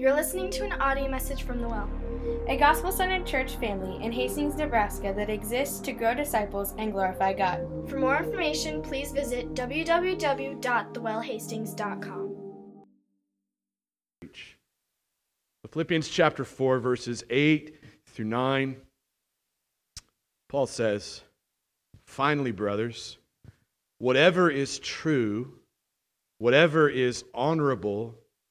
You're listening to an audio message from The Well, a gospel centered church family in Hastings, Nebraska that exists to grow disciples and glorify God. For more information, please visit www.thewellhastings.com. Philippians chapter 4, verses 8 through 9. Paul says, Finally, brothers, whatever is true, whatever is honorable,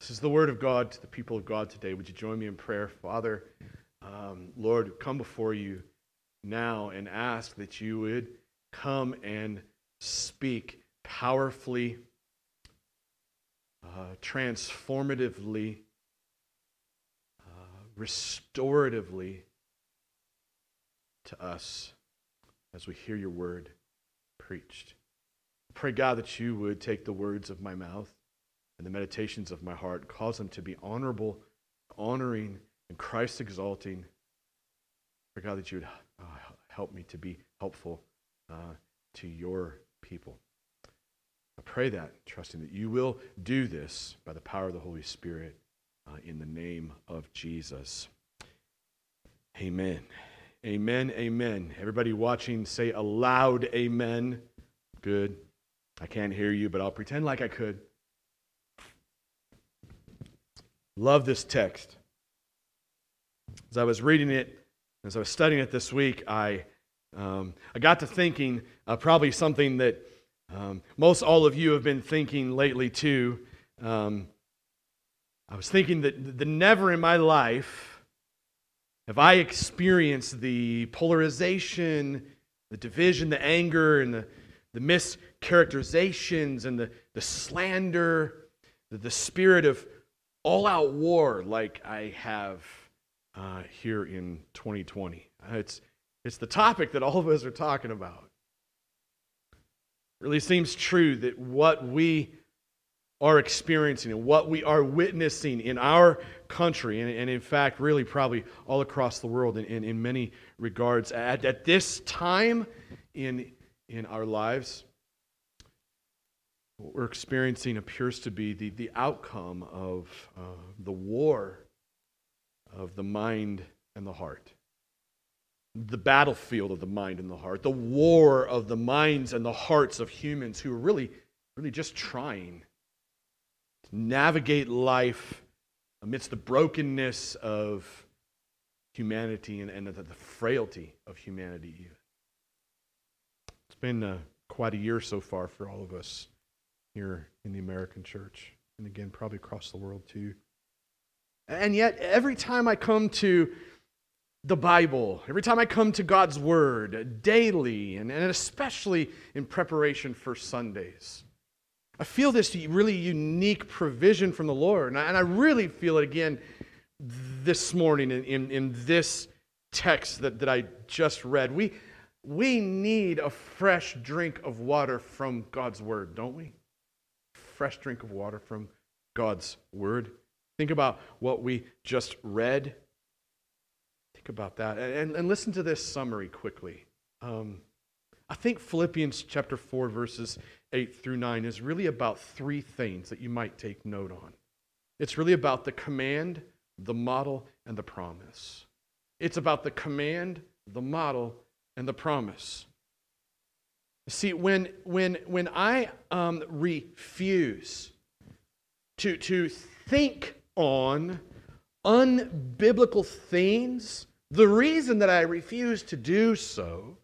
This is the word of God to the people of God today. Would you join me in prayer? Father, um, Lord, come before you now and ask that you would come and speak powerfully, uh, transformatively, uh, restoratively to us as we hear your word preached. Pray, God, that you would take the words of my mouth and the meditations of my heart, cause them to be honorable, honoring, and Christ exalting. Pray, God, that you would uh, help me to be helpful uh, to your people. I pray that, trusting that you will do this by the power of the Holy Spirit uh, in the name of Jesus. Amen. Amen. Amen. Everybody watching, say aloud, amen. Good. I can't hear you, but I'll pretend like I could. Love this text. As I was reading it, as I was studying it this week, I, um, I got to thinking uh, probably something that um, most all of you have been thinking lately too. Um, I was thinking that the never in my life have I experienced the polarization, the division, the anger, and the, the mischaracterizations, and the, the slander, the, the spirit of all out war like I have uh, here in 2020. Uh, it's, it's the topic that all of us are talking about. It really seems true that what we are experiencing and what we are witnessing in our country, and, and in fact, really probably all across the world in, in, in many regards, at, at this time in, in our lives, what we're experiencing appears to be the, the outcome of uh, the war of the mind and the heart. The battlefield of the mind and the heart. The war of the minds and the hearts of humans who are really, really just trying to navigate life amidst the brokenness of humanity and, and the, the frailty of humanity, even. It's been uh, quite a year so far for all of us here in the American church, and again, probably across the world too. And yet, every time I come to the Bible, every time I come to God's Word daily, and, and especially in preparation for Sundays, I feel this really unique provision from the Lord. And I, and I really feel it again this morning in, in, in this text that, that I just read. We, we need a fresh drink of water from God's Word, don't we? Fresh drink of water from God's word. Think about what we just read. Think about that. And, and listen to this summary quickly. Um, I think Philippians chapter 4, verses 8 through 9 is really about three things that you might take note on. It's really about the command, the model, and the promise. It's about the command, the model, and the promise. See, when, when, when I um, refuse to, to think on unbiblical things, the reason that I refuse to do so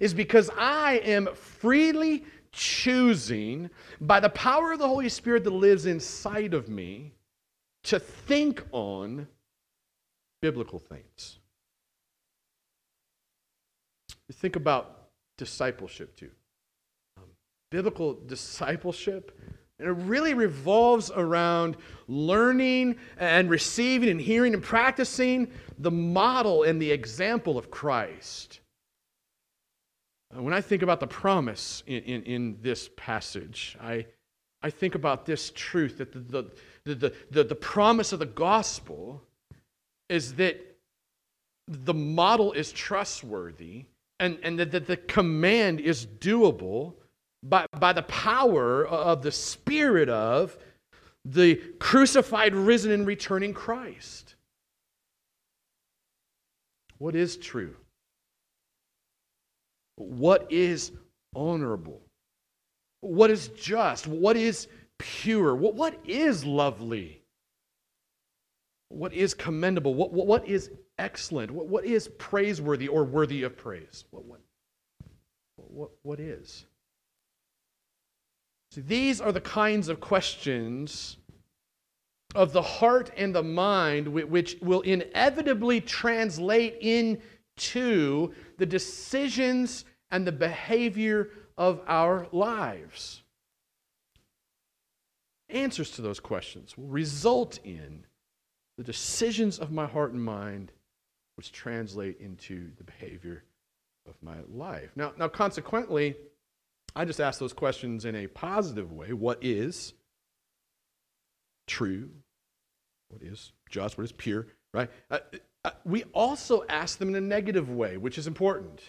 is because I am freely choosing, by the power of the Holy Spirit that lives inside of me, to think on biblical things. Think about discipleship too biblical discipleship And it really revolves around learning and receiving and hearing and practicing the model and the example of Christ. When I think about the promise in, in, in this passage, I, I think about this truth that the, the, the, the, the promise of the gospel is that the model is trustworthy and, and that, that the command is doable by, by the power of the Spirit of the crucified, risen, and returning Christ. What is true? What is honorable? What is just? What is pure? What, what is lovely? What is commendable? What, what, what is excellent? What, what is praiseworthy or worthy of praise? What, what, what, what is? See, these are the kinds of questions of the heart and the mind which will inevitably translate into the decisions and the behavior of our lives. Answers to those questions will result in the decisions of my heart and mind, which translate into the behavior of my life. Now, now consequently, I just ask those questions in a positive way. What is true? What is just? What is pure? Right? Uh, uh, we also ask them in a negative way, which is important.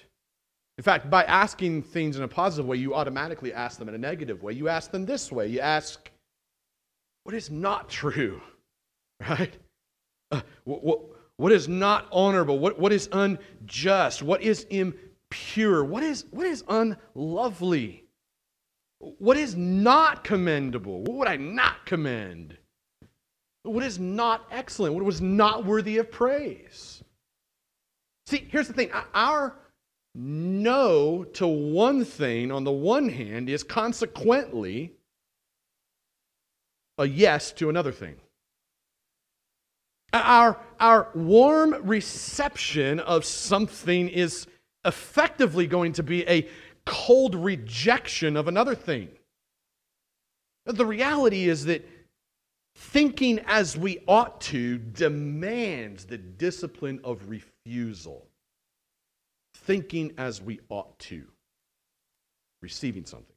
In fact, by asking things in a positive way, you automatically ask them in a negative way. You ask them this way you ask, What is not true? Right? Uh, what, what, what is not honorable? What, what is unjust? What is impure? What is, what is unlovely? What is not commendable? What would I not commend? What is not excellent? What was not worthy of praise? See, here's the thing our no to one thing on the one hand is consequently a yes to another thing. Our, our warm reception of something is effectively going to be a cold rejection of another thing. The reality is that thinking as we ought to demands the discipline of refusal. Thinking as we ought to, receiving something,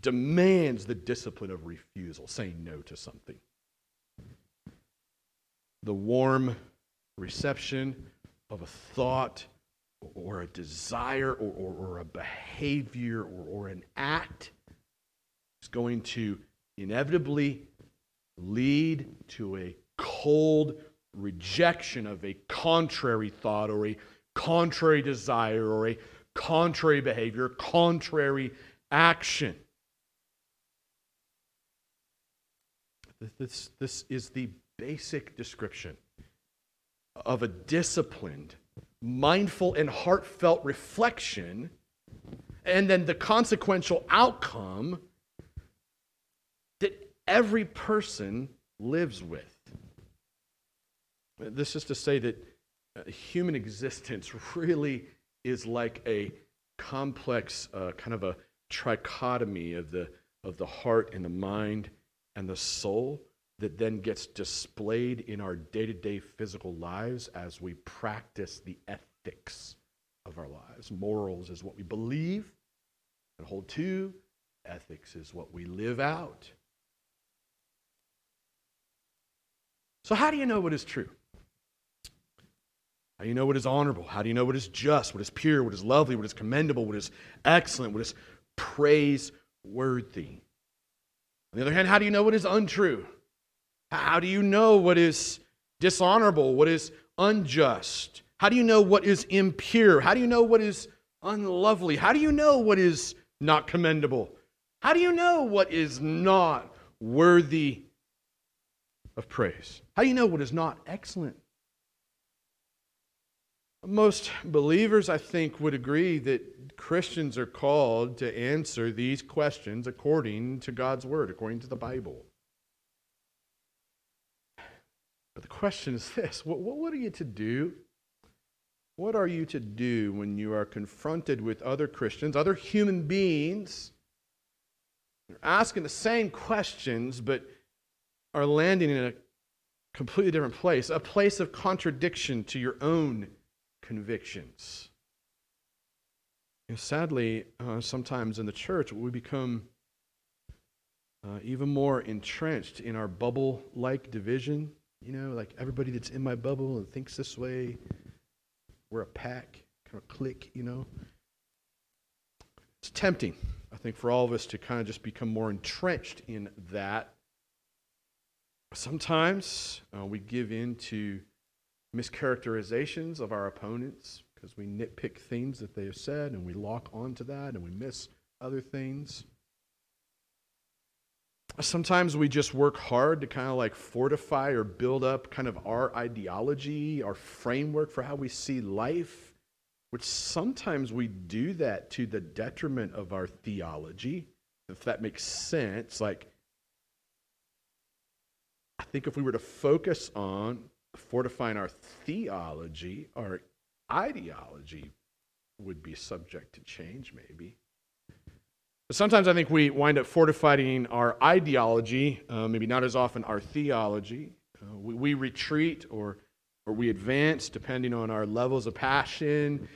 demands the discipline of refusal, saying no to something. The warm reception of a thought or a desire or, or, or a behavior or, or an act is going to inevitably lead to a cold rejection of a contrary thought or a contrary desire or a contrary behavior, contrary action. This, this is the basic description of a disciplined mindful and heartfelt reflection, and then the consequential outcome that every person lives with. This is to say that uh, human existence really is like a complex, uh, kind of a trichotomy of the, of the heart and the mind and the soul that then gets displayed in our day to day physical lives as we practice the ethics of our lives. Morals is what we believe and hold to, ethics is what we live out. So, how do you know what is true? How do you know what is honorable? How do you know what is just, what is pure, what is lovely, what is commendable, what is excellent, what is praiseworthy? On the other hand, how do you know what is untrue? How do you know what is dishonorable, what is unjust? How do you know what is impure? How do you know what is unlovely? How do you know what is not commendable? How do you know what is not worthy of praise? How do you know what is not excellent? Most believers, I think, would agree that Christians are called to answer these questions according to God's Word, according to the Bible. But the question is this what, what are you to do? What are you to do when you are confronted with other Christians, other human beings, asking the same questions, but are landing in a completely different place, a place of contradiction to your own convictions. Sadly, uh, sometimes in the church, we become uh, even more entrenched in our bubble like division. You know, like everybody that's in my bubble and thinks this way, we're a pack, kind of clique, you know. It's tempting, I think, for all of us to kind of just become more entrenched in that. Sometimes uh, we give in to mischaracterizations of our opponents because we nitpick things that they have said and we lock onto that and we miss other things. Sometimes we just work hard to kind of like fortify or build up kind of our ideology, our framework for how we see life, which sometimes we do that to the detriment of our theology, if that makes sense. Like, I think if we were to focus on fortifying our theology, our ideology would be subject to change, maybe. But sometimes I think we wind up fortifying our ideology, uh, maybe not as often our theology. Uh, we, we, retreat or, or we advance depending on our levels of passion,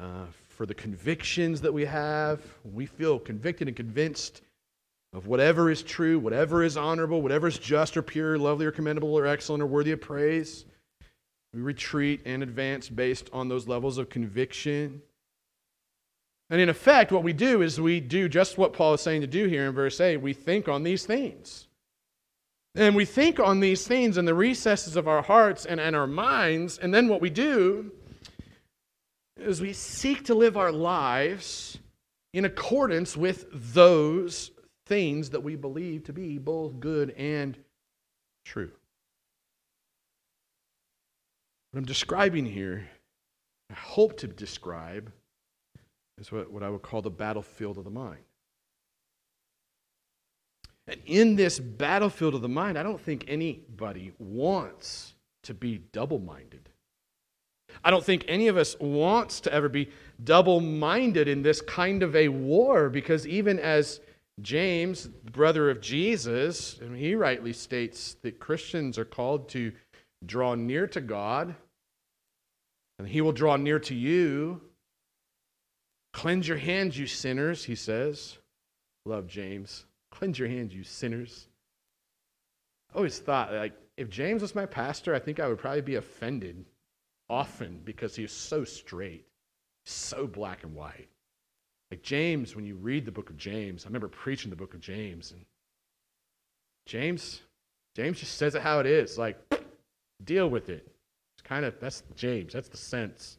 uh, for the convictions that we have. We feel convicted and convinced of whatever is true, whatever is honorable, whatever is just or pure, lovely or commendable or excellent or worthy of praise. We retreat and advance based on those levels of conviction. And in effect, what we do is we do just what Paul is saying to do here in verse 8. We think on these things. And we think on these things in the recesses of our hearts and, and our minds. And then what we do is we seek to live our lives in accordance with those things that we believe to be both good and true. What I'm describing here, I hope to describe, is what, what I would call the battlefield of the mind. And in this battlefield of the mind, I don't think anybody wants to be double minded. I don't think any of us wants to ever be double minded in this kind of a war because even as James, brother of Jesus, and he rightly states that Christians are called to draw near to God, and he will draw near to you. Cleanse your hands, you sinners, he says. Love James. Cleanse your hands, you sinners. I always thought, like, if James was my pastor, I think I would probably be offended often because he is so straight, so black and white. Like James, when you read the book of James, I remember preaching the book of James, and James, James just says it how it is. Like, deal with it. It's kind of that's James. That's the sense.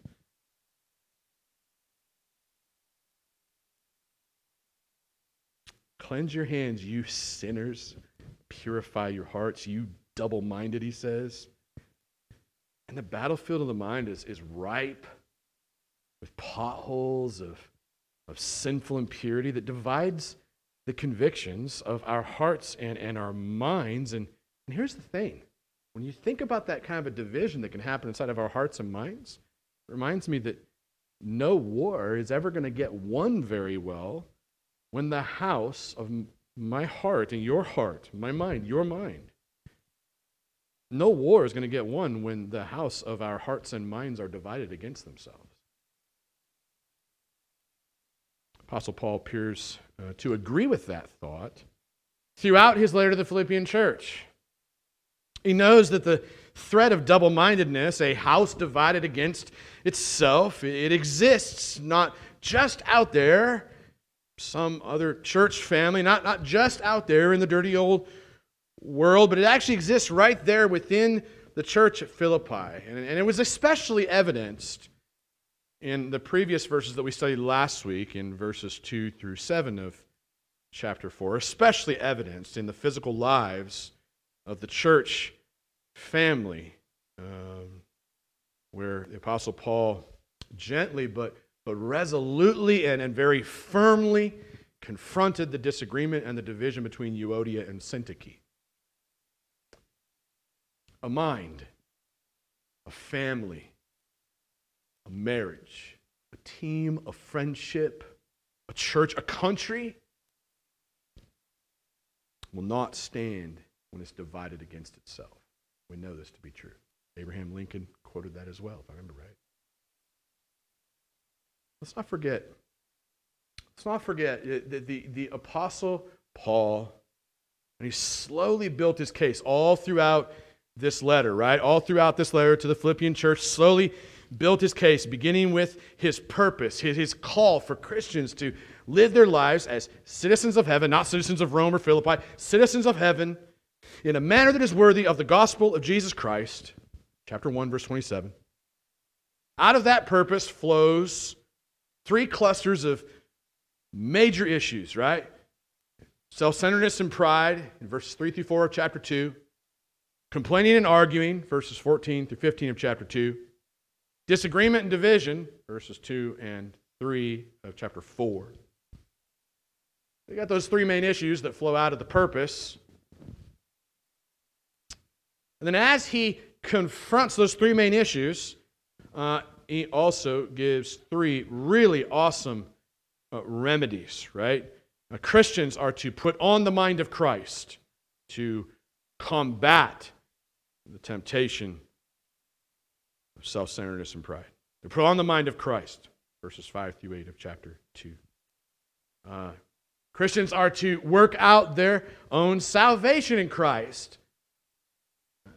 Cleanse your hands, you sinners. Purify your hearts, you double minded, he says. And the battlefield of the mind is, is ripe with potholes of, of sinful impurity that divides the convictions of our hearts and, and our minds. And, and here's the thing when you think about that kind of a division that can happen inside of our hearts and minds, it reminds me that no war is ever going to get won very well when the house of my heart and your heart, my mind, your mind, no war is going to get won when the house of our hearts and minds are divided against themselves. Apostle Paul appears uh, to agree with that thought throughout his letter to the Philippian church. He knows that the threat of double mindedness, a house divided against itself, it exists not just out there, some other church family, not, not just out there in the dirty old world, but it actually exists right there within the church at Philippi. And, and it was especially evidenced in the previous verses that we studied last week, in verses 2 through 7 of chapter 4, especially evidenced in the physical lives of the church family, um, where the Apostle Paul gently but, but resolutely and, and very firmly confronted the disagreement and the division between Euodia and Syntyche a mind, a family, a marriage, a team, a friendship, a church, a country. will not stand when it's divided against itself. We know this to be true. Abraham Lincoln quoted that as well, if I remember right. Let's not forget. Let's not forget the, the, the apostle Paul, and he slowly built his case all throughout this letter, right? All throughout this letter to the Philippian church, slowly built his case, beginning with his purpose, his, his call for Christians to live their lives as citizens of heaven, not citizens of Rome or Philippi, citizens of heaven, in a manner that is worthy of the gospel of Jesus Christ. Chapter 1, verse 27. Out of that purpose flows three clusters of major issues, right? Self centeredness and pride in verses 3 through 4 of chapter 2. Complaining and arguing, verses 14 through 15 of chapter 2. Disagreement and division, verses 2 and 3 of chapter 4. We got those three main issues that flow out of the purpose. And then as he confronts those three main issues, uh, he also gives three really awesome uh, remedies, right? Uh, Christians are to put on the mind of Christ to combat the temptation of self centeredness and pride. To put on the mind of Christ, verses 5 through 8 of chapter 2. Uh, Christians are to work out their own salvation in Christ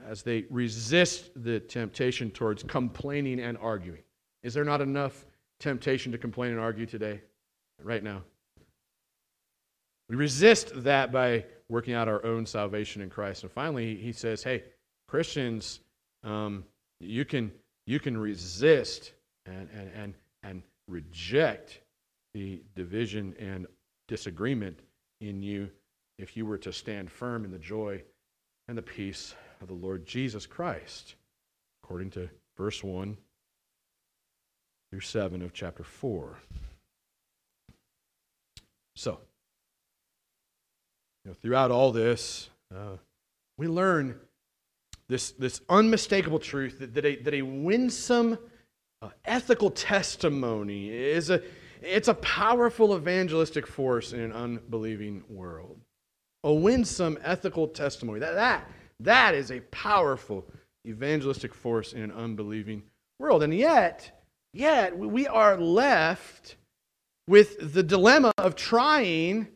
as they resist the temptation towards complaining and arguing. Is there not enough temptation to complain and argue today, right now? We resist that by working out our own salvation in Christ. And finally, he says, hey, Christians, um, you, can, you can resist and, and, and, and reject the division and disagreement in you if you were to stand firm in the joy and the peace of the Lord Jesus Christ, according to verse 1 through 7 of chapter 4. So, you know, throughout all this, uh, we learn this, this unmistakable truth that, that, a, that a winsome uh, ethical testimony is a, it's a powerful evangelistic force in an unbelieving world. A winsome ethical testimony. That, that, that is a powerful evangelistic force in an unbelieving world. And yet, yet, we are left with the dilemma of trying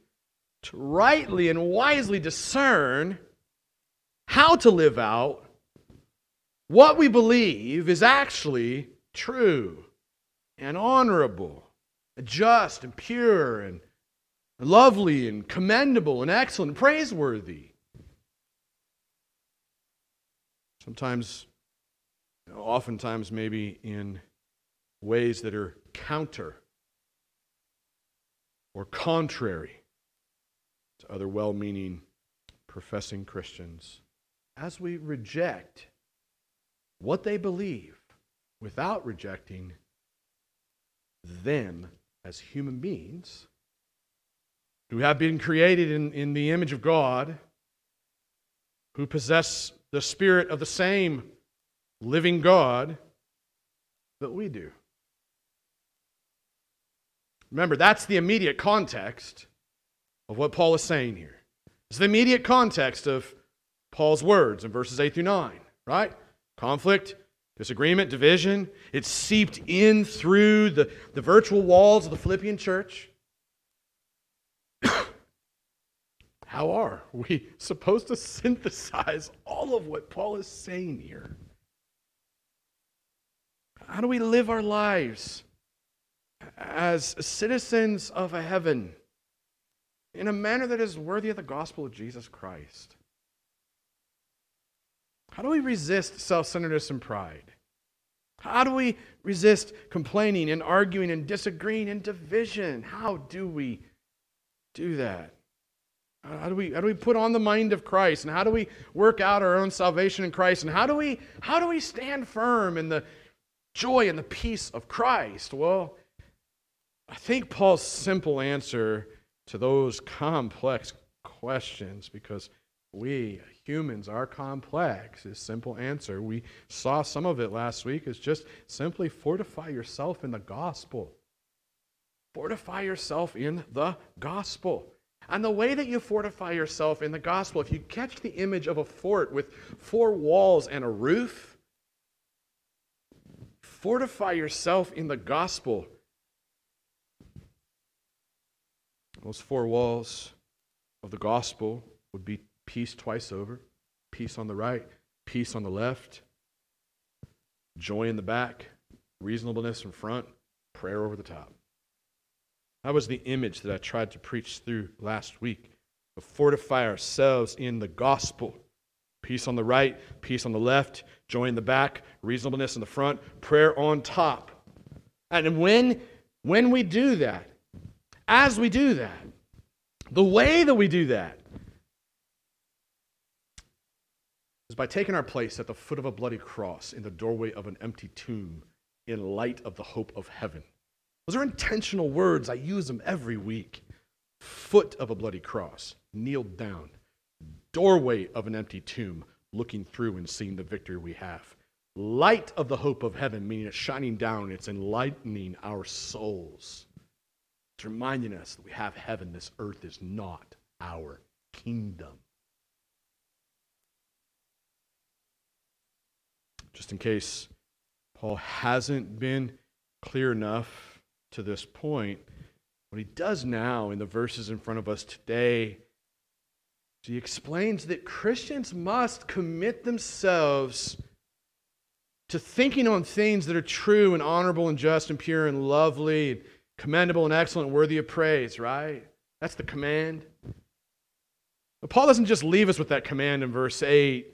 to rightly and wisely discern how to live out what we believe is actually true and honorable, and just and pure and lovely and commendable and excellent and praiseworthy. Sometimes, oftentimes, maybe in ways that are counter or contrary to other well meaning professing Christians as we reject what they believe without rejecting them as human beings who have been created in, in the image of God, who possess the spirit of the same living God that we do. Remember, that's the immediate context of what Paul is saying here. It's the immediate context of Paul's words in verses 8 through 9, right? Conflict, disagreement, division. It's seeped in through the, the virtual walls of the Philippian church. How are we supposed to synthesize all of what Paul is saying here? How do we live our lives as citizens of a heaven in a manner that is worthy of the gospel of Jesus Christ? How do we resist self centeredness and pride? How do we resist complaining and arguing and disagreeing and division? How do we do that? How do we how do we put on the mind of Christ and how do we work out our own salvation in Christ and how do we how do we stand firm in the joy and the peace of Christ? Well, I think Paul's simple answer to those complex questions because we humans are complex is simple answer. We saw some of it last week is just simply fortify yourself in the gospel. Fortify yourself in the gospel. And the way that you fortify yourself in the gospel, if you catch the image of a fort with four walls and a roof, fortify yourself in the gospel. Those four walls of the gospel would be peace twice over, peace on the right, peace on the left, joy in the back, reasonableness in front, prayer over the top. That was the image that I tried to preach through last week. To fortify ourselves in the gospel. Peace on the right, peace on the left, joy in the back, reasonableness in the front, prayer on top. And when, when we do that, as we do that, the way that we do that is by taking our place at the foot of a bloody cross in the doorway of an empty tomb in light of the hope of heaven. Those are intentional words. I use them every week. Foot of a bloody cross, kneeled down. Doorway of an empty tomb, looking through and seeing the victory we have. Light of the hope of heaven, meaning it's shining down, it's enlightening our souls. It's reminding us that we have heaven. This earth is not our kingdom. Just in case Paul hasn't been clear enough to this point, what he does now in the verses in front of us today he explains that Christians must commit themselves to thinking on things that are true and honorable and just and pure and lovely and commendable and excellent and worthy of praise, right? That's the command. But Paul doesn't just leave us with that command in verse 8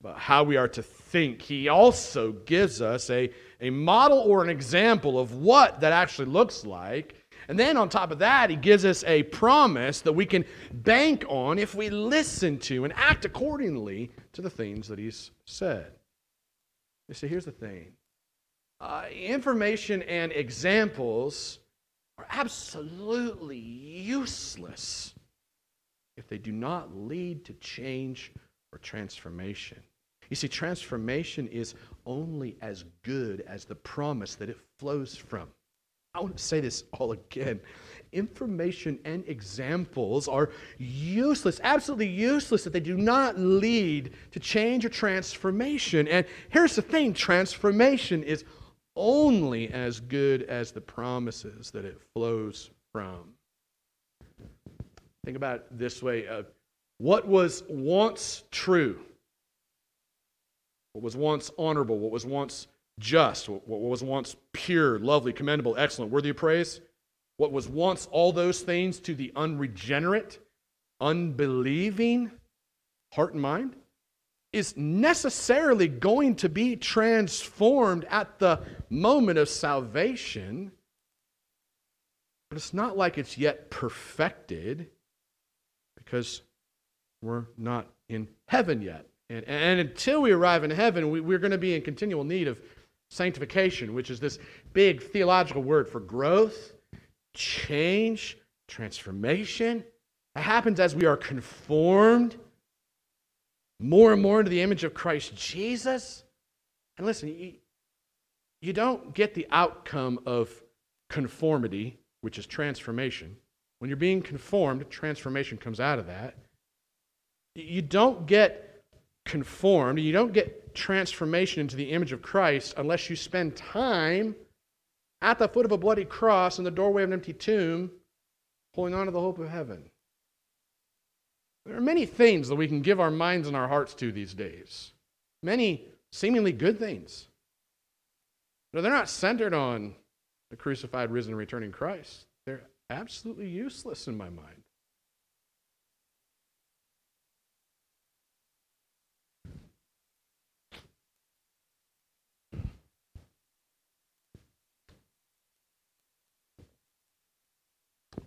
about how we are to think. He also gives us a, a model or an example of what that actually looks like. And then on top of that, he gives us a promise that we can bank on if we listen to and act accordingly to the things that he's said. You see, here's the thing uh, information and examples are absolutely useless if they do not lead to change or transformation. You see, transformation is only as good as the promise that it flows from. I want to say this all again. Information and examples are useless, absolutely useless, if they do not lead to change or transformation. And here's the thing transformation is only as good as the promises that it flows from. Think about it this way uh, what was once true, what was once honorable, what was once just, what was once pure, lovely, commendable, excellent, worthy of praise, what was once all those things to the unregenerate, unbelieving heart and mind, is necessarily going to be transformed at the moment of salvation. But it's not like it's yet perfected because we're not in heaven yet. And, and until we arrive in heaven, we, we're going to be in continual need of sanctification, which is this big theological word for growth, change, transformation. It happens as we are conformed more and more into the image of Christ Jesus. And listen, you, you don't get the outcome of conformity, which is transformation. When you're being conformed, transformation comes out of that. You don't get conformed, you don't get transformation into the image of Christ unless you spend time at the foot of a bloody cross in the doorway of an empty tomb, holding on to the hope of heaven. There are many things that we can give our minds and our hearts to these days. Many seemingly good things. But they're not centered on the crucified, risen, and returning Christ. They're absolutely useless in my mind.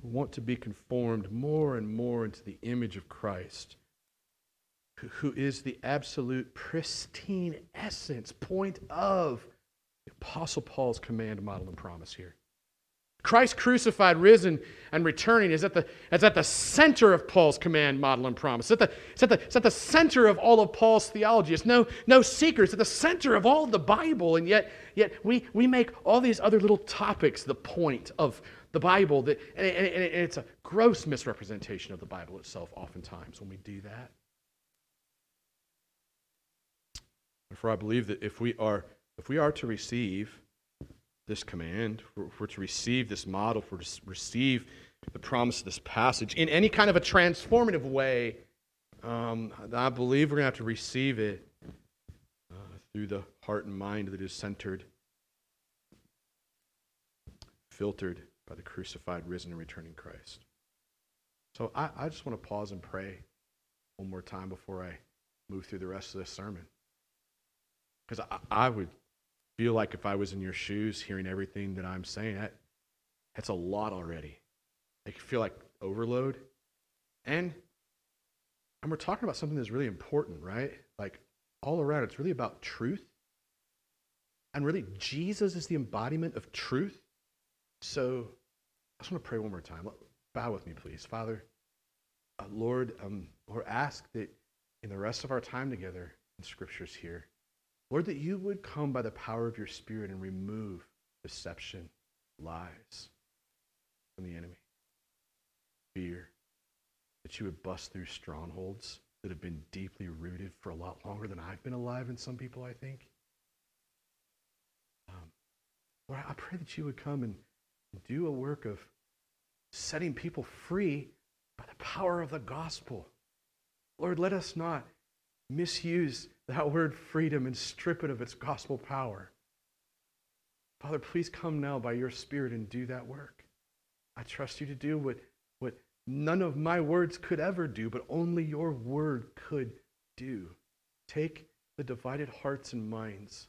Want to be conformed more and more into the image of Christ, who is the absolute pristine essence, point of the Apostle Paul's command, model, and promise here. Christ crucified, risen, and returning is at the, is at the center of Paul's command, model, and promise. It's at, the, it's, at the, it's at the center of all of Paul's theology. It's no, no secret. It's at the center of all of the Bible. And yet, yet we, we make all these other little topics the point of the Bible, that, and, and, and it's a gross misrepresentation of the Bible itself, oftentimes, when we do that. Therefore, I believe that if we are, if we are to receive this command, if we're to receive this model, if we're to receive the promise of this passage in any kind of a transformative way, um, I believe we're going to have to receive it uh, through the heart and mind that is centered, filtered by the crucified, risen, and returning Christ. So I, I just want to pause and pray one more time before I move through the rest of this sermon. Because I, I would feel like if I was in your shoes hearing everything that I'm saying, that, that's a lot already. I feel like overload. And and we're talking about something that's really important, right? Like all around, it's really about truth. And really, Jesus is the embodiment of truth. So just want to pray one more time. Bow with me, please. Father, uh, Lord, um, Lord, ask that in the rest of our time together in scriptures here, Lord, that you would come by the power of your Spirit and remove deception, lies from the enemy, fear, that you would bust through strongholds that have been deeply rooted for a lot longer than I've been alive in some people, I think. Um, Lord, I pray that you would come and do a work of setting people free by the power of the gospel. Lord, let us not misuse that word freedom and strip it of its gospel power. Father, please come now by your Spirit and do that work. I trust you to do what, what none of my words could ever do, but only your word could do. Take the divided hearts and minds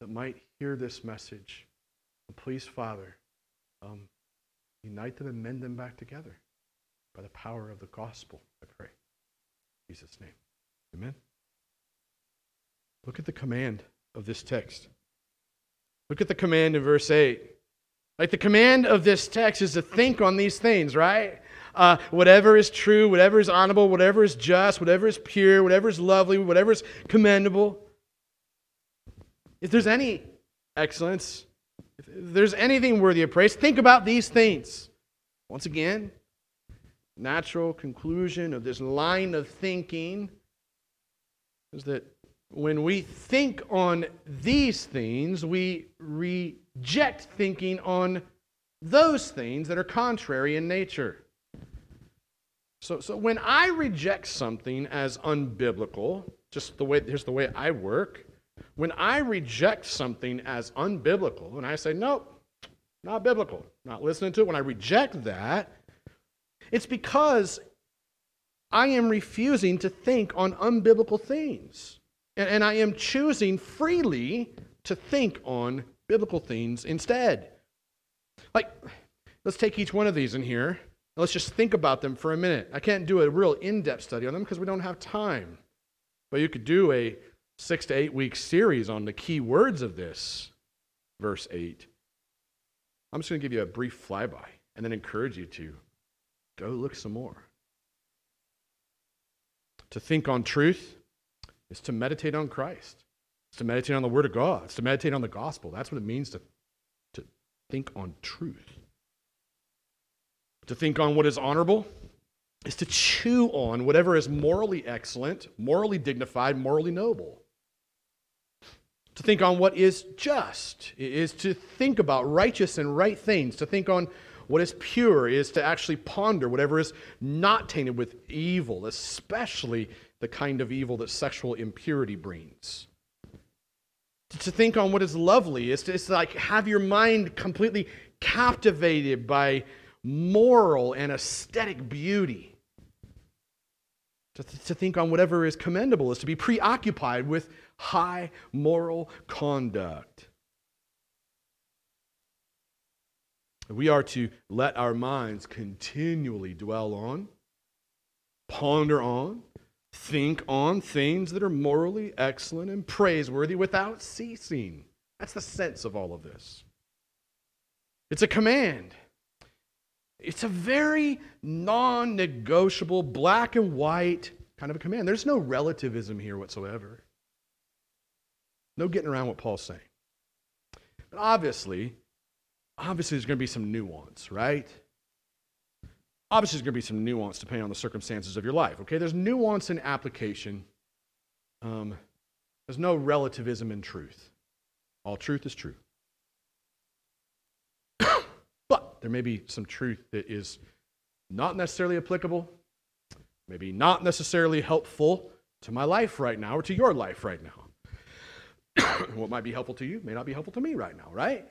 that might hear this message. Please, Father, um, unite them and mend them back together by the power of the gospel, I pray. In Jesus' name. Amen. Look at the command of this text. Look at the command in verse 8. Like the command of this text is to think on these things, right? Uh, whatever is true, whatever is honorable, whatever is just, whatever is pure, whatever is lovely, whatever is commendable. If there's any excellence, if there's anything worthy of praise, think about these things. Once again, natural conclusion of this line of thinking is that when we think on these things, we reject thinking on those things that are contrary in nature. So, so when I reject something as unbiblical, just the way here's the way I work. When I reject something as unbiblical, and I say, nope, not biblical, not listening to it, when I reject that, it's because I am refusing to think on unbiblical things. And, and I am choosing freely to think on biblical things instead. Like, let's take each one of these in here. Let's just think about them for a minute. I can't do a real in depth study on them because we don't have time. But you could do a six to eight week series on the key words of this, verse 8. I'm just going to give you a brief flyby and then encourage you to go look some more. To think on truth, is to meditate on Christ. It's to meditate on the Word of God. It's to meditate on the gospel. That's what it means to, to think on truth. To think on what is honorable is to chew on whatever is morally excellent, morally dignified, morally noble. To think on what is just is to think about righteous and right things, to think on what is pure is to actually ponder whatever is not tainted with evil, especially the kind of evil that sexual impurity brings. To think on what is lovely is to, is to like have your mind completely captivated by moral and aesthetic beauty. To, th- to think on whatever is commendable is to be preoccupied with high moral conduct. We are to let our minds continually dwell on, ponder on, think on things that are morally excellent and praiseworthy without ceasing. That's the sense of all of this. It's a command. It's a very non negotiable, black and white kind of a command. There's no relativism here whatsoever. No getting around what Paul's saying. But obviously, obviously there's going to be some nuance, right? Obviously, there's going to be some nuance depending on the circumstances of your life, okay? There's nuance in application. Um, there's no relativism in truth. All truth is true. but there may be some truth that is not necessarily applicable, maybe not necessarily helpful to my life right now or to your life right now. what might be helpful to you may not be helpful to me right now, right?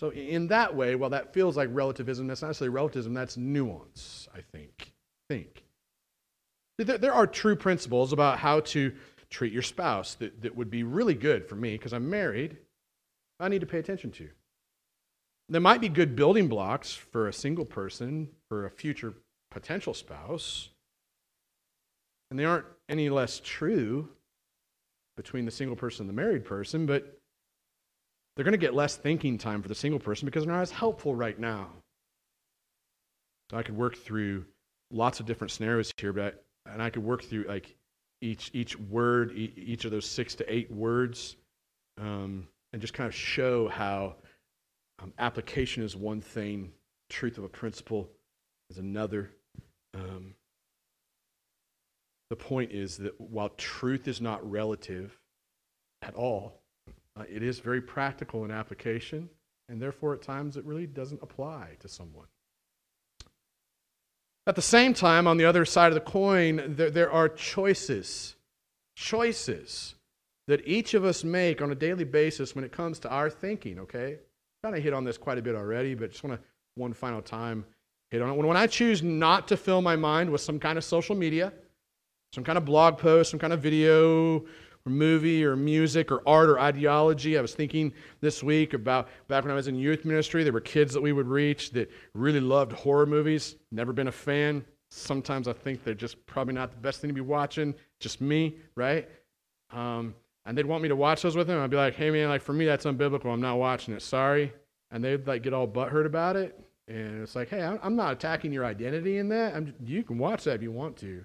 So, in that way, while that feels like relativism, that's not necessarily relativism, that's nuance, I think. Think. There, are true principles about how to treat your spouse that, that would be really good for me because I'm married. I need to pay attention to. There might be good building blocks for a single person, for a future potential spouse, and they aren't any less true between the single person and the married person, but they're going to get less thinking time for the single person because they're not as helpful right now. So I could work through lots of different scenarios here, but I, and I could work through like each each word, each of those six to eight words, um, and just kind of show how um, application is one thing, truth of a principle is another. Um, the point is that while truth is not relative at all, uh, it is very practical in application, and therefore at times it really doesn't apply to someone. At the same time, on the other side of the coin, there, there are choices. Choices that each of us make on a daily basis when it comes to our thinking, okay? Kind of hit on this quite a bit already, but just want to one final time hit on it. When, when I choose not to fill my mind with some kind of social media, some kind of blog post, some kind of video, or movie or music or art or ideology. I was thinking this week about back when I was in youth ministry, there were kids that we would reach that really loved horror movies. Never been a fan. Sometimes I think they're just probably not the best thing to be watching. Just me, right? Um, and they'd want me to watch those with them. I'd be like, hey man, like for me that's unbiblical. I'm not watching it. Sorry. And they'd like get all butthurt about it. And it's like, hey, I'm not attacking your identity in that. I'm, you can watch that if you want to.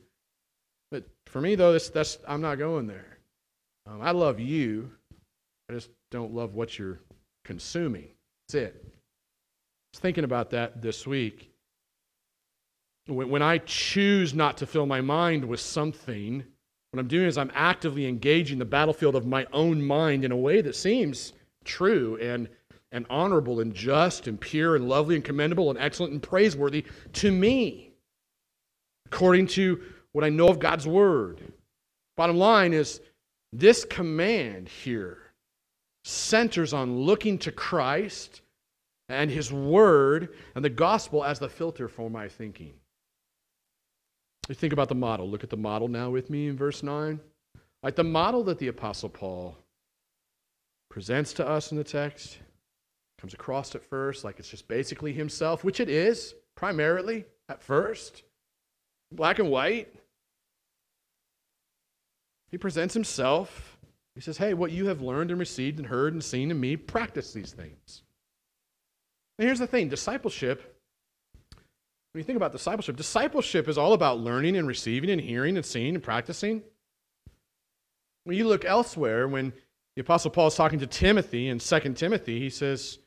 But for me though, this, that's I'm not going there. Um, I love you. I just don't love what you're consuming. That's it. I was thinking about that this week. When, when I choose not to fill my mind with something, what I'm doing is I'm actively engaging the battlefield of my own mind in a way that seems true and, and honorable and just and pure and lovely and commendable and excellent and praiseworthy to me, according to what I know of God's Word. Bottom line is, this command here centers on looking to Christ and His Word and the gospel as the filter for my thinking. You think about the model. Look at the model now with me in verse 9. Like the model that the Apostle Paul presents to us in the text comes across at first like it's just basically himself, which it is primarily at first, black and white. He presents himself. He says, Hey, what you have learned and received and heard and seen in me, practice these things. And here's the thing discipleship, when you think about discipleship, discipleship is all about learning and receiving and hearing and seeing and practicing. When you look elsewhere, when the Apostle Paul is talking to Timothy in 2 Timothy, he says,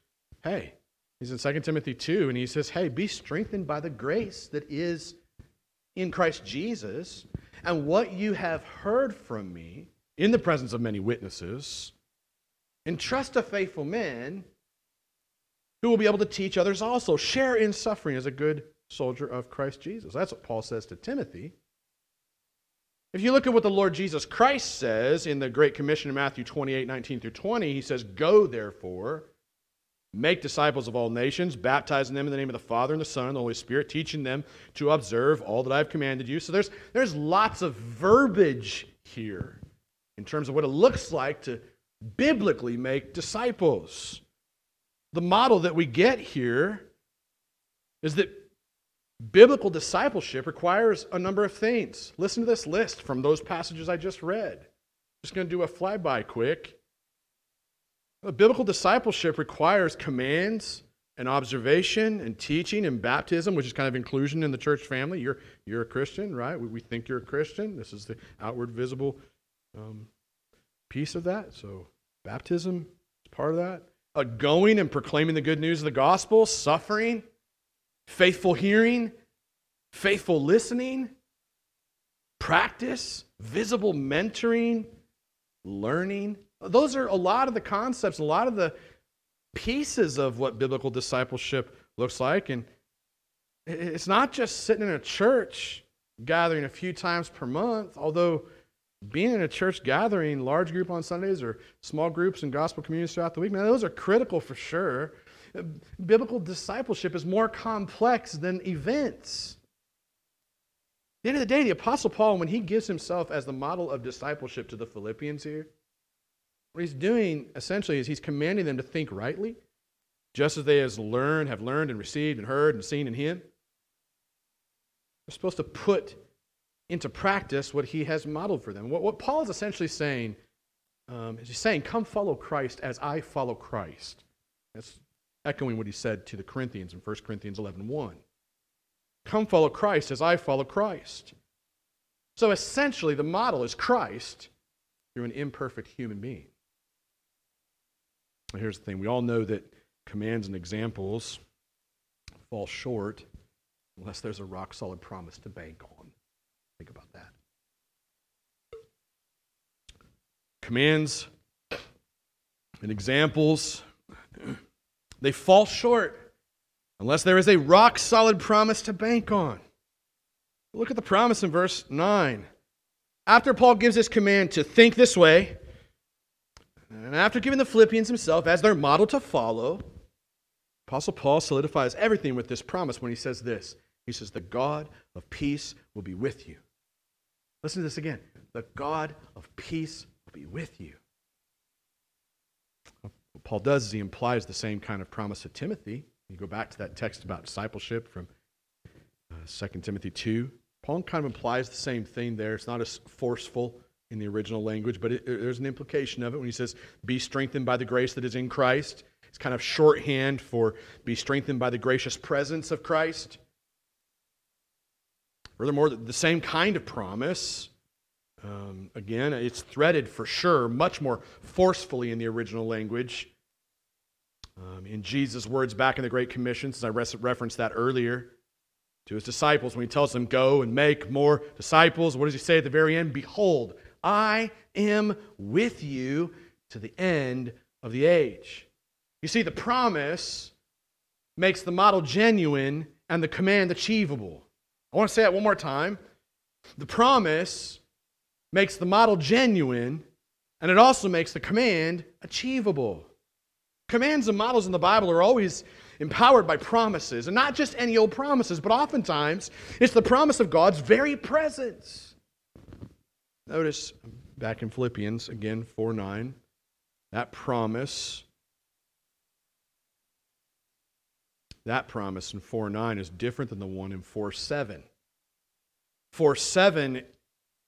Hey, he's in 2 Timothy 2, and he says, Hey, be strengthened by the grace that is in Christ Jesus and what you have heard from me in the presence of many witnesses, entrust to faithful men who will be able to teach others also. Share in suffering as a good soldier of Christ Jesus. That's what Paul says to Timothy. If you look at what the Lord Jesus Christ says in the Great Commission in Matthew 28 19 through 20, he says, Go therefore Make disciples of all nations, baptizing them in the name of the Father and the Son and the Holy Spirit, teaching them to observe all that I've commanded you. So there's, there's lots of verbiage here in terms of what it looks like to biblically make disciples. The model that we get here is that biblical discipleship requires a number of things. Listen to this list from those passages I just read. Just going to do a flyby quick. A biblical discipleship requires commands and observation and teaching and baptism, which is kind of inclusion in the church family. You're, you're a Christian, right? We, we think you're a Christian. This is the outward visible um, piece of that. So, baptism is part of that. uh, going and proclaiming the good news of the gospel, suffering, faithful hearing, faithful listening, practice, visible mentoring, learning. Those are a lot of the concepts, a lot of the pieces of what biblical discipleship looks like. And it's not just sitting in a church gathering a few times per month, although being in a church gathering, large group on Sundays or small groups and gospel communities throughout the week, man, those are critical for sure. Biblical discipleship is more complex than events. At the end of the day, the Apostle Paul, when he gives himself as the model of discipleship to the Philippians here, what he's doing essentially is he's commanding them to think rightly, just as they has learned, have learned and received and heard and seen in him. They're supposed to put into practice what he has modeled for them. What, what Paul is essentially saying um, is he's saying, Come follow Christ as I follow Christ. That's echoing what he said to the Corinthians in 1 Corinthians 11 1. Come follow Christ as I follow Christ. So essentially, the model is Christ through an imperfect human being. Here's the thing we all know that commands and examples fall short unless there's a rock solid promise to bank on. Think about that. Commands and examples, they fall short unless there is a rock solid promise to bank on. Look at the promise in verse 9. After Paul gives this command to think this way, and after giving the Philippians himself as their model to follow, Apostle Paul solidifies everything with this promise when he says this. He says, The God of peace will be with you. Listen to this again. The God of peace will be with you. What Paul does is he implies the same kind of promise to Timothy. You go back to that text about discipleship from uh, 2 Timothy 2. Paul kind of implies the same thing there. It's not as forceful in the original language, but it, there's an implication of it when he says, Be strengthened by the grace that is in Christ. It's kind of shorthand for be strengthened by the gracious presence of Christ. Furthermore, the same kind of promise, um, again, it's threaded for sure much more forcefully in the original language. Um, in Jesus' words back in the Great Commission, since I res- referenced that earlier, to his disciples, when he tells them, Go and make more disciples, what does he say at the very end? Behold, I am with you to the end of the age. You see, the promise makes the model genuine and the command achievable. I want to say that one more time. The promise makes the model genuine, and it also makes the command achievable. Commands and models in the Bible are always empowered by promises, and not just any old promises, but oftentimes it's the promise of God's very presence. Notice back in Philippians, again, 4 9, that promise That promise in 4 9 is different than the one in 4 7. 4 7,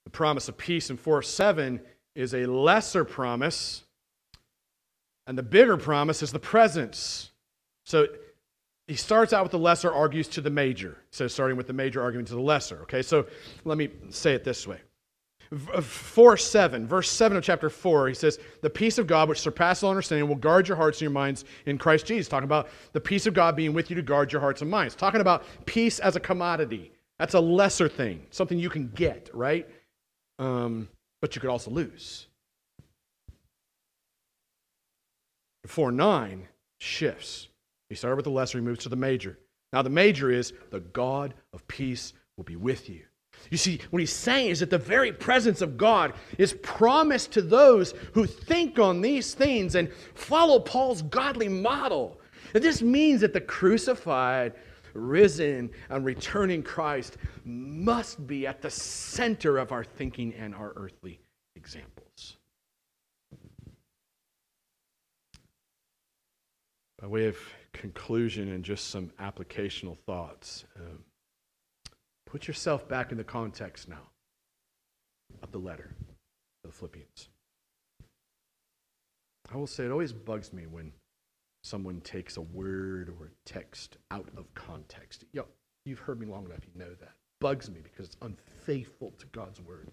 the promise of peace in 4 7 is a lesser promise, and the bigger promise is the presence. So he starts out with the lesser, argues to the major. So starting with the major, arguing to the lesser. Okay, so let me say it this way 4 7, verse 7 of chapter 4, he says, The peace of God, which surpasses all understanding, will guard your hearts and your minds in Christ Jesus. Talking about the peace of God being with you to guard your hearts and minds. Talking about peace as a commodity. That's a lesser thing, something you can get, right? Um, but you could also lose. 4 9 shifts. He started with the lesser, he moves to the major. Now, the major is the God of peace will be with you. You see, what he's saying is that the very presence of God is promised to those who think on these things and follow Paul's godly model. And this means that the crucified, risen, and returning Christ must be at the center of our thinking and our earthly examples. By way of conclusion and just some applicational thoughts. Um, Put yourself back in the context now of the letter to the Philippians. I will say it always bugs me when someone takes a word or a text out of context. Yo, you've heard me long enough, you know that. Bugs me because it's unfaithful to God's word.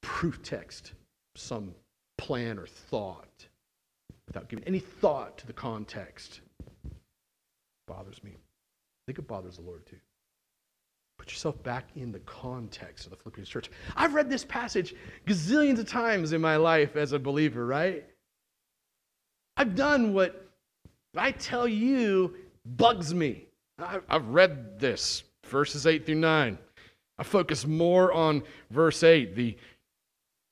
Proof text, some plan or thought, without giving any thought to the context bothers me. I think it bothers the Lord too. Put yourself back in the context of the Philippians church. I've read this passage gazillions of times in my life as a believer, right? I've done what I tell you bugs me. I've read this, verses 8 through 9. I focus more on verse 8, the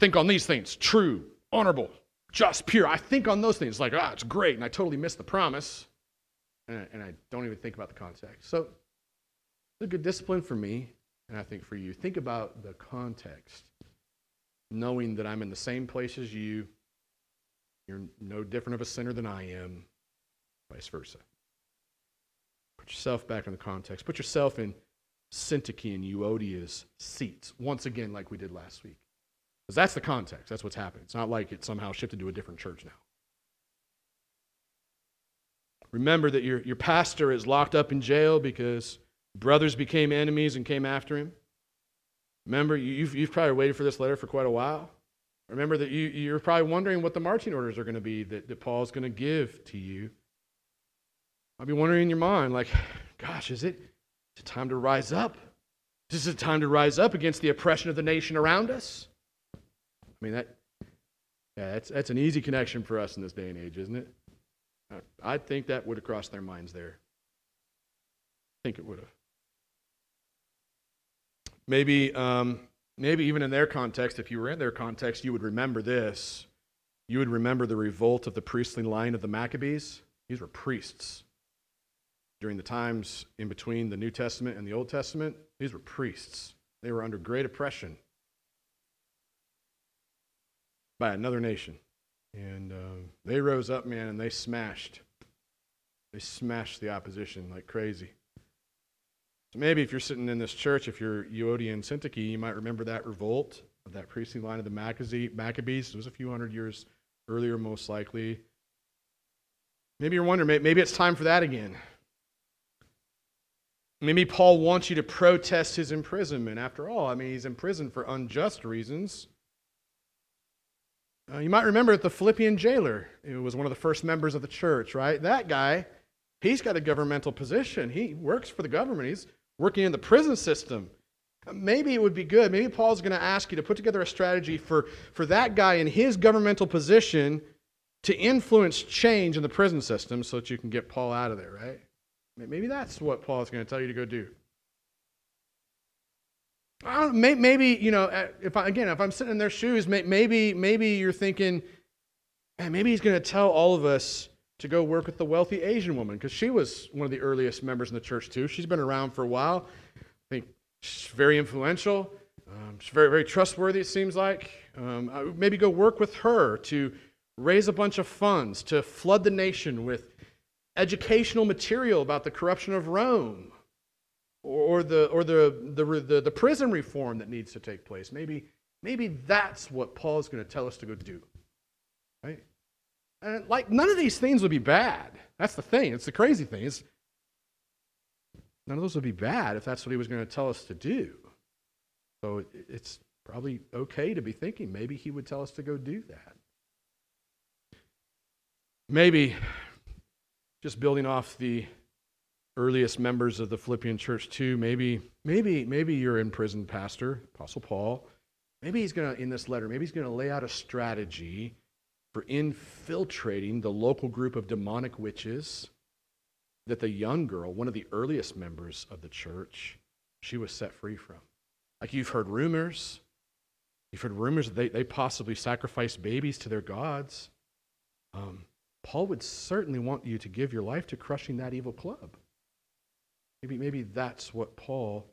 think on these things true, honorable, just, pure. I think on those things like, ah, it's great, and I totally miss the promise, and I, and I don't even think about the context. So it's a good discipline for me, and I think for you. Think about the context, knowing that I'm in the same place as you. You're no different of a sinner than I am, vice versa. Put yourself back in the context. Put yourself in Syntyche and Euodia's seats, once again, like we did last week. Because that's the context. That's what's happened. It's not like it somehow shifted to a different church now. Remember that your, your pastor is locked up in jail because brothers became enemies and came after him. Remember, you've, you've probably waited for this letter for quite a while. Remember that you, you're probably wondering what the marching orders are going to be that, that Paul's going to give to you. I'll be wondering in your mind, like, gosh, is it, is it time to rise up? Is it time to rise up against the oppression of the nation around us? I mean, that, yeah, that's, that's an easy connection for us in this day and age, isn't it? I think that would have crossed their minds there. I think it would have. Maybe, um, maybe even in their context, if you were in their context, you would remember this. You would remember the revolt of the priestly line of the Maccabees. These were priests. During the times in between the New Testament and the Old Testament, these were priests. They were under great oppression by another nation. And uh, they rose up, man, and they smashed. They smashed the opposition like crazy. So maybe if you're sitting in this church, if you're Euodia and Syntyche, you might remember that revolt of that priestly line of the Maccabees. It was a few hundred years earlier, most likely. Maybe you're wondering, maybe it's time for that again. Maybe Paul wants you to protest his imprisonment. After all, I mean, he's in prison for unjust reasons. Uh, you might remember that the Philippian jailer who was one of the first members of the church, right? That guy, he's got a governmental position. He works for the government. He's working in the prison system. Maybe it would be good. Maybe Paul's going to ask you to put together a strategy for, for that guy in his governmental position to influence change in the prison system so that you can get Paul out of there, right? Maybe that's what Paul's going to tell you to go do maybe you know, uh, if I, again, if I'm sitting in their shoes, maybe maybe you're thinking, man, maybe he's going to tell all of us to go work with the wealthy Asian woman because she was one of the earliest members in the church too. She's been around for a while. I think she's very influential. Um, she's very very trustworthy. It seems like um, maybe go work with her to raise a bunch of funds to flood the nation with educational material about the corruption of Rome or the, or the, the, the, the prison reform that needs to take place. Maybe, maybe that's what Paul is going to tell us to go do. Right? And like, none of these things would be bad. That's the thing. It's the crazy thing. It's, none of those would be bad if that's what he was going to tell us to do. So it's probably okay to be thinking maybe he would tell us to go do that. Maybe just building off the earliest members of the Philippian church too. Maybe, maybe, maybe you're in prison, Pastor, Apostle Paul. Maybe he's to, in this letter, maybe he's to lay out a strategy for infiltrating the local group of demonic witches that the young girl, one of the earliest members of the church, she was set free from. Like you've heard rumors. You've heard rumors that they, they possibly sacrifice babies to their gods. Um, Paul would certainly want you to give your life to crushing that evil club. Maybe, maybe that's what Paul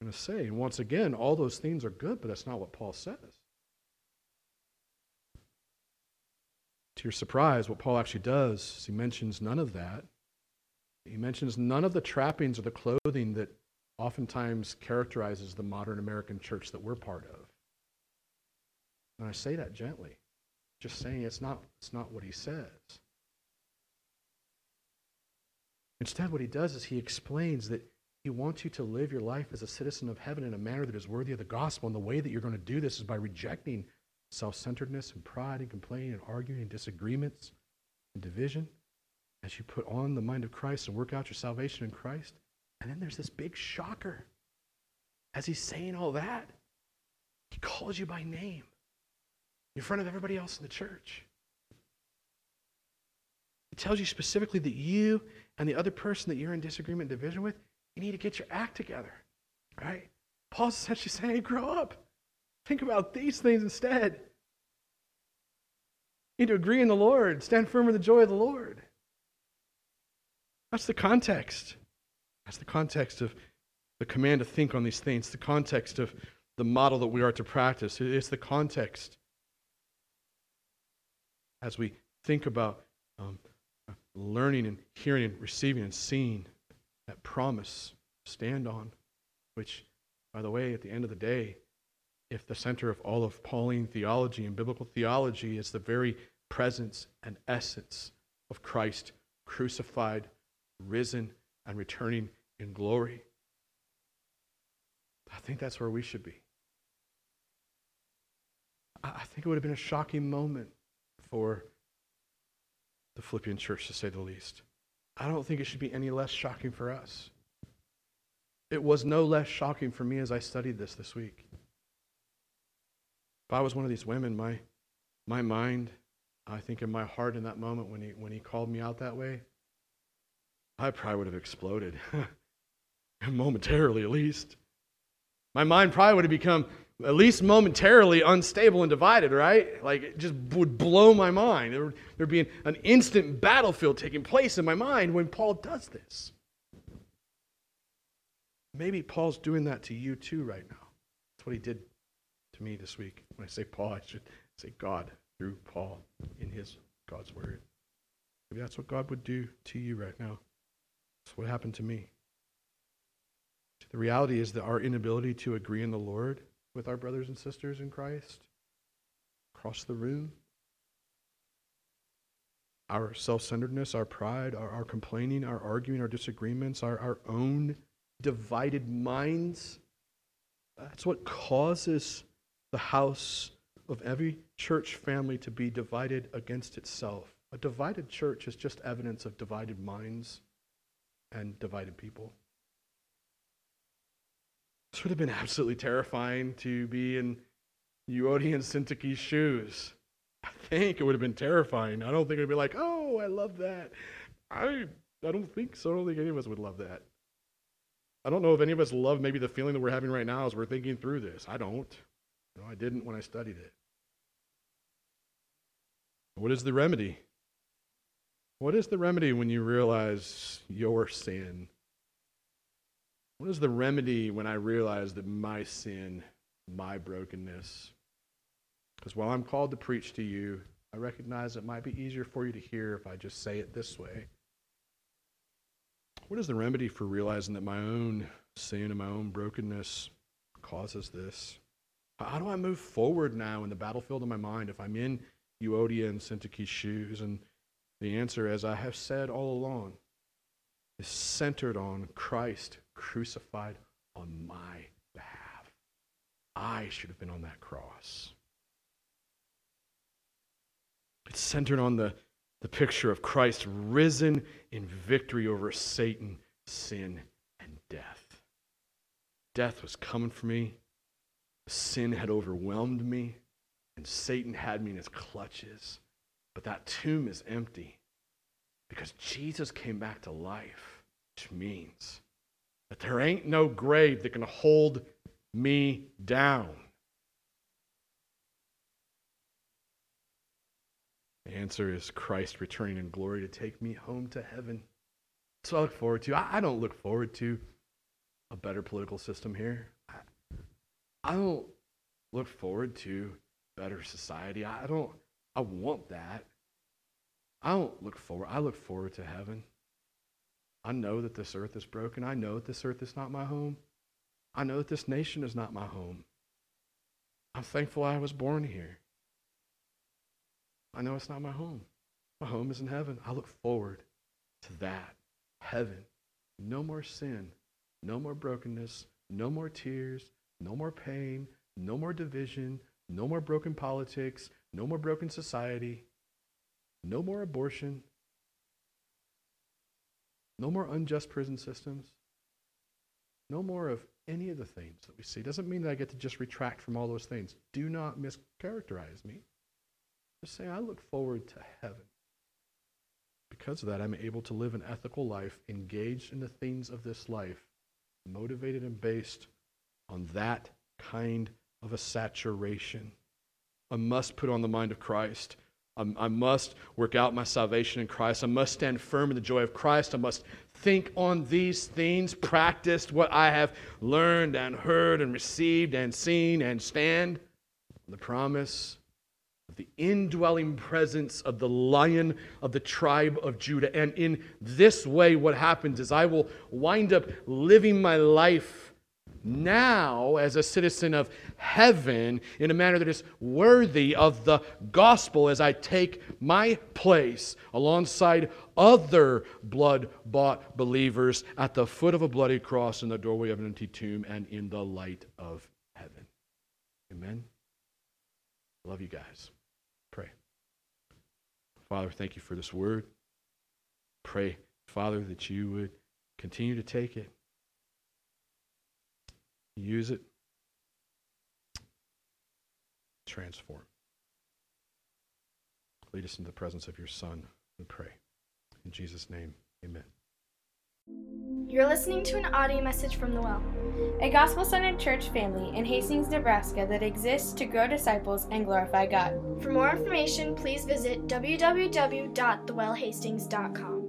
is going to say. And once again, all those things are good, but that's not what Paul says. To your surprise, what Paul actually does is he mentions none of that. He mentions none of the trappings or the clothing that oftentimes characterizes the modern American church that we're part of. And I say that gently, just saying it's not, it's not what he says. Instead, what he does is he explains that he wants you to live your life as a citizen of heaven in a manner that is worthy of the gospel. And the way that you're going to do this is by rejecting self centeredness and pride and complaining and arguing and disagreements. and division, as you put on the mind of Christ and work out your salvation in Christ. And then there's this big shocker. As he's saying all that, he calls you by name in front of everybody else in the church. It tells you specifically that you and the other person that you're in disagreement and division with, you need to get your act together. Right? Paul's essentially saying, hey, grow up. Think about these things instead. You need to agree in the Lord, stand firm in the joy of the Lord. That's the context. That's the context of the command to think on these things, the context of the model that we are to practice. It's the context as we think about um, learning and hearing and receiving and seeing that promise stand on, which, by the way, at the end of the day, if the center of all of Pauline theology and biblical theology is the very presence and essence of Christ crucified, risen, and returning in glory. I think that's where we should be. I think it would have been a shocking moment for the Philippian church, to say the least. I don't think it should be any less shocking for us. It was no less shocking for me as I studied this this week. If I was one of these women, my, my mind, I think in my heart in that moment when he, when he called me out that way, I probably would have exploded. Momentarily, at least. My mind probably would have become at least momentarily unstable and divided, right? Like it just would blow my mind. There would there'd be an, an instant battlefield taking place in my mind when Paul does this. Maybe Paul's doing that to you too right now. That's what he did to me this week. When I say Paul, I should say God through Paul in his God's word. Maybe that's what God would do to you right now. That's what happened to me. The reality is that our inability to agree in the Lord with our brothers and sisters in Christ across the room, our self centeredness, our pride, our, our, complaining, our arguing, our disagreements, our, our own divided minds. That's what causes the house of every church family to be divided against itself. A divided church is just evidence of divided minds and divided people. This would have been absolutely terrifying to be in Euodia and Syntyche's shoes. I think it would have been terrifying. I don't think it would be like, oh, I love that. I, I don't think so. I don't think any of us would love that. I don't know if any of us love maybe the feeling that we're having right now as we're thinking through this. I don't. No, I didn't when I studied it. What is the remedy? What is the remedy when you realize your sin? What is the remedy when I realize that my sin, my brokenness? Because while I'm called to preach to you, I recognize it might be easier for you to hear if I just say it this way. What is the remedy for realizing that my own sin and my own brokenness causes this? How do I move forward now in the battlefield of my mind if I'm in Euodia and Syntyche's shoes? And the answer, as I have said all along, is centered on Christ crucified on my behalf. I should have been on that cross. It's centered on the, the picture of Christ risen in victory over Satan, sin, and death. Death was coming for me, sin had overwhelmed me, and Satan had me in his clutches. But that tomb is empty because Jesus came back to life, which means that there ain't no grave that can hold me down. The answer is Christ returning in glory to take me home to heaven. So I look forward to. I, don't look forward to a better political system here. I, I don't look forward to better society. I don't I want that. I don't look forward. I look forward to heaven. I know that this earth is broken. I know that this earth is not my home. I know that this nation is not my home. I'm thankful I was born here. I know it's not my home. My home is in heaven. I look forward to that. Heaven. No more sin. No more brokenness. No more tears. No more pain. No more division. No more broken politics. No more broken society. No more abortion. No more unjust prison systems. No more of any of the things that we see. Doesn't mean that I get to just retract from all those things. Do not mischaracterize me. Just say, I look forward to heaven. Because of that, I'm able to live an ethical life, engaged in the things of this life, motivated and based on that kind of a saturation. I must put on the mind of Christ. I must work out my salvation in Christ. I must stand firm in the joy of Christ. I must think on these things, practice what I have learned and heard and received and seen, and stand on the promise of the indwelling presence of the lion of the tribe of Judah. And in this way, what happens is I will wind up living my life now as a citizen of heaven in a manner that is worthy of the gospel as I take my place alongside other blood bought believers at the foot of a bloody cross in the doorway of an empty tomb and in the light of heaven. Amen. Love you guys. Pray. Father, thank you for this word. Pray, Father, that you would continue to take it Use it. Transform. Lead us into the presence of your Son, we pray. In Jesus' name, amen. You're listening to an audio message from The Well, a gospel centered church family in Hastings, Nebraska that exists to grow disciples and glorify God. For more information, please visit www.thewellhastings.com.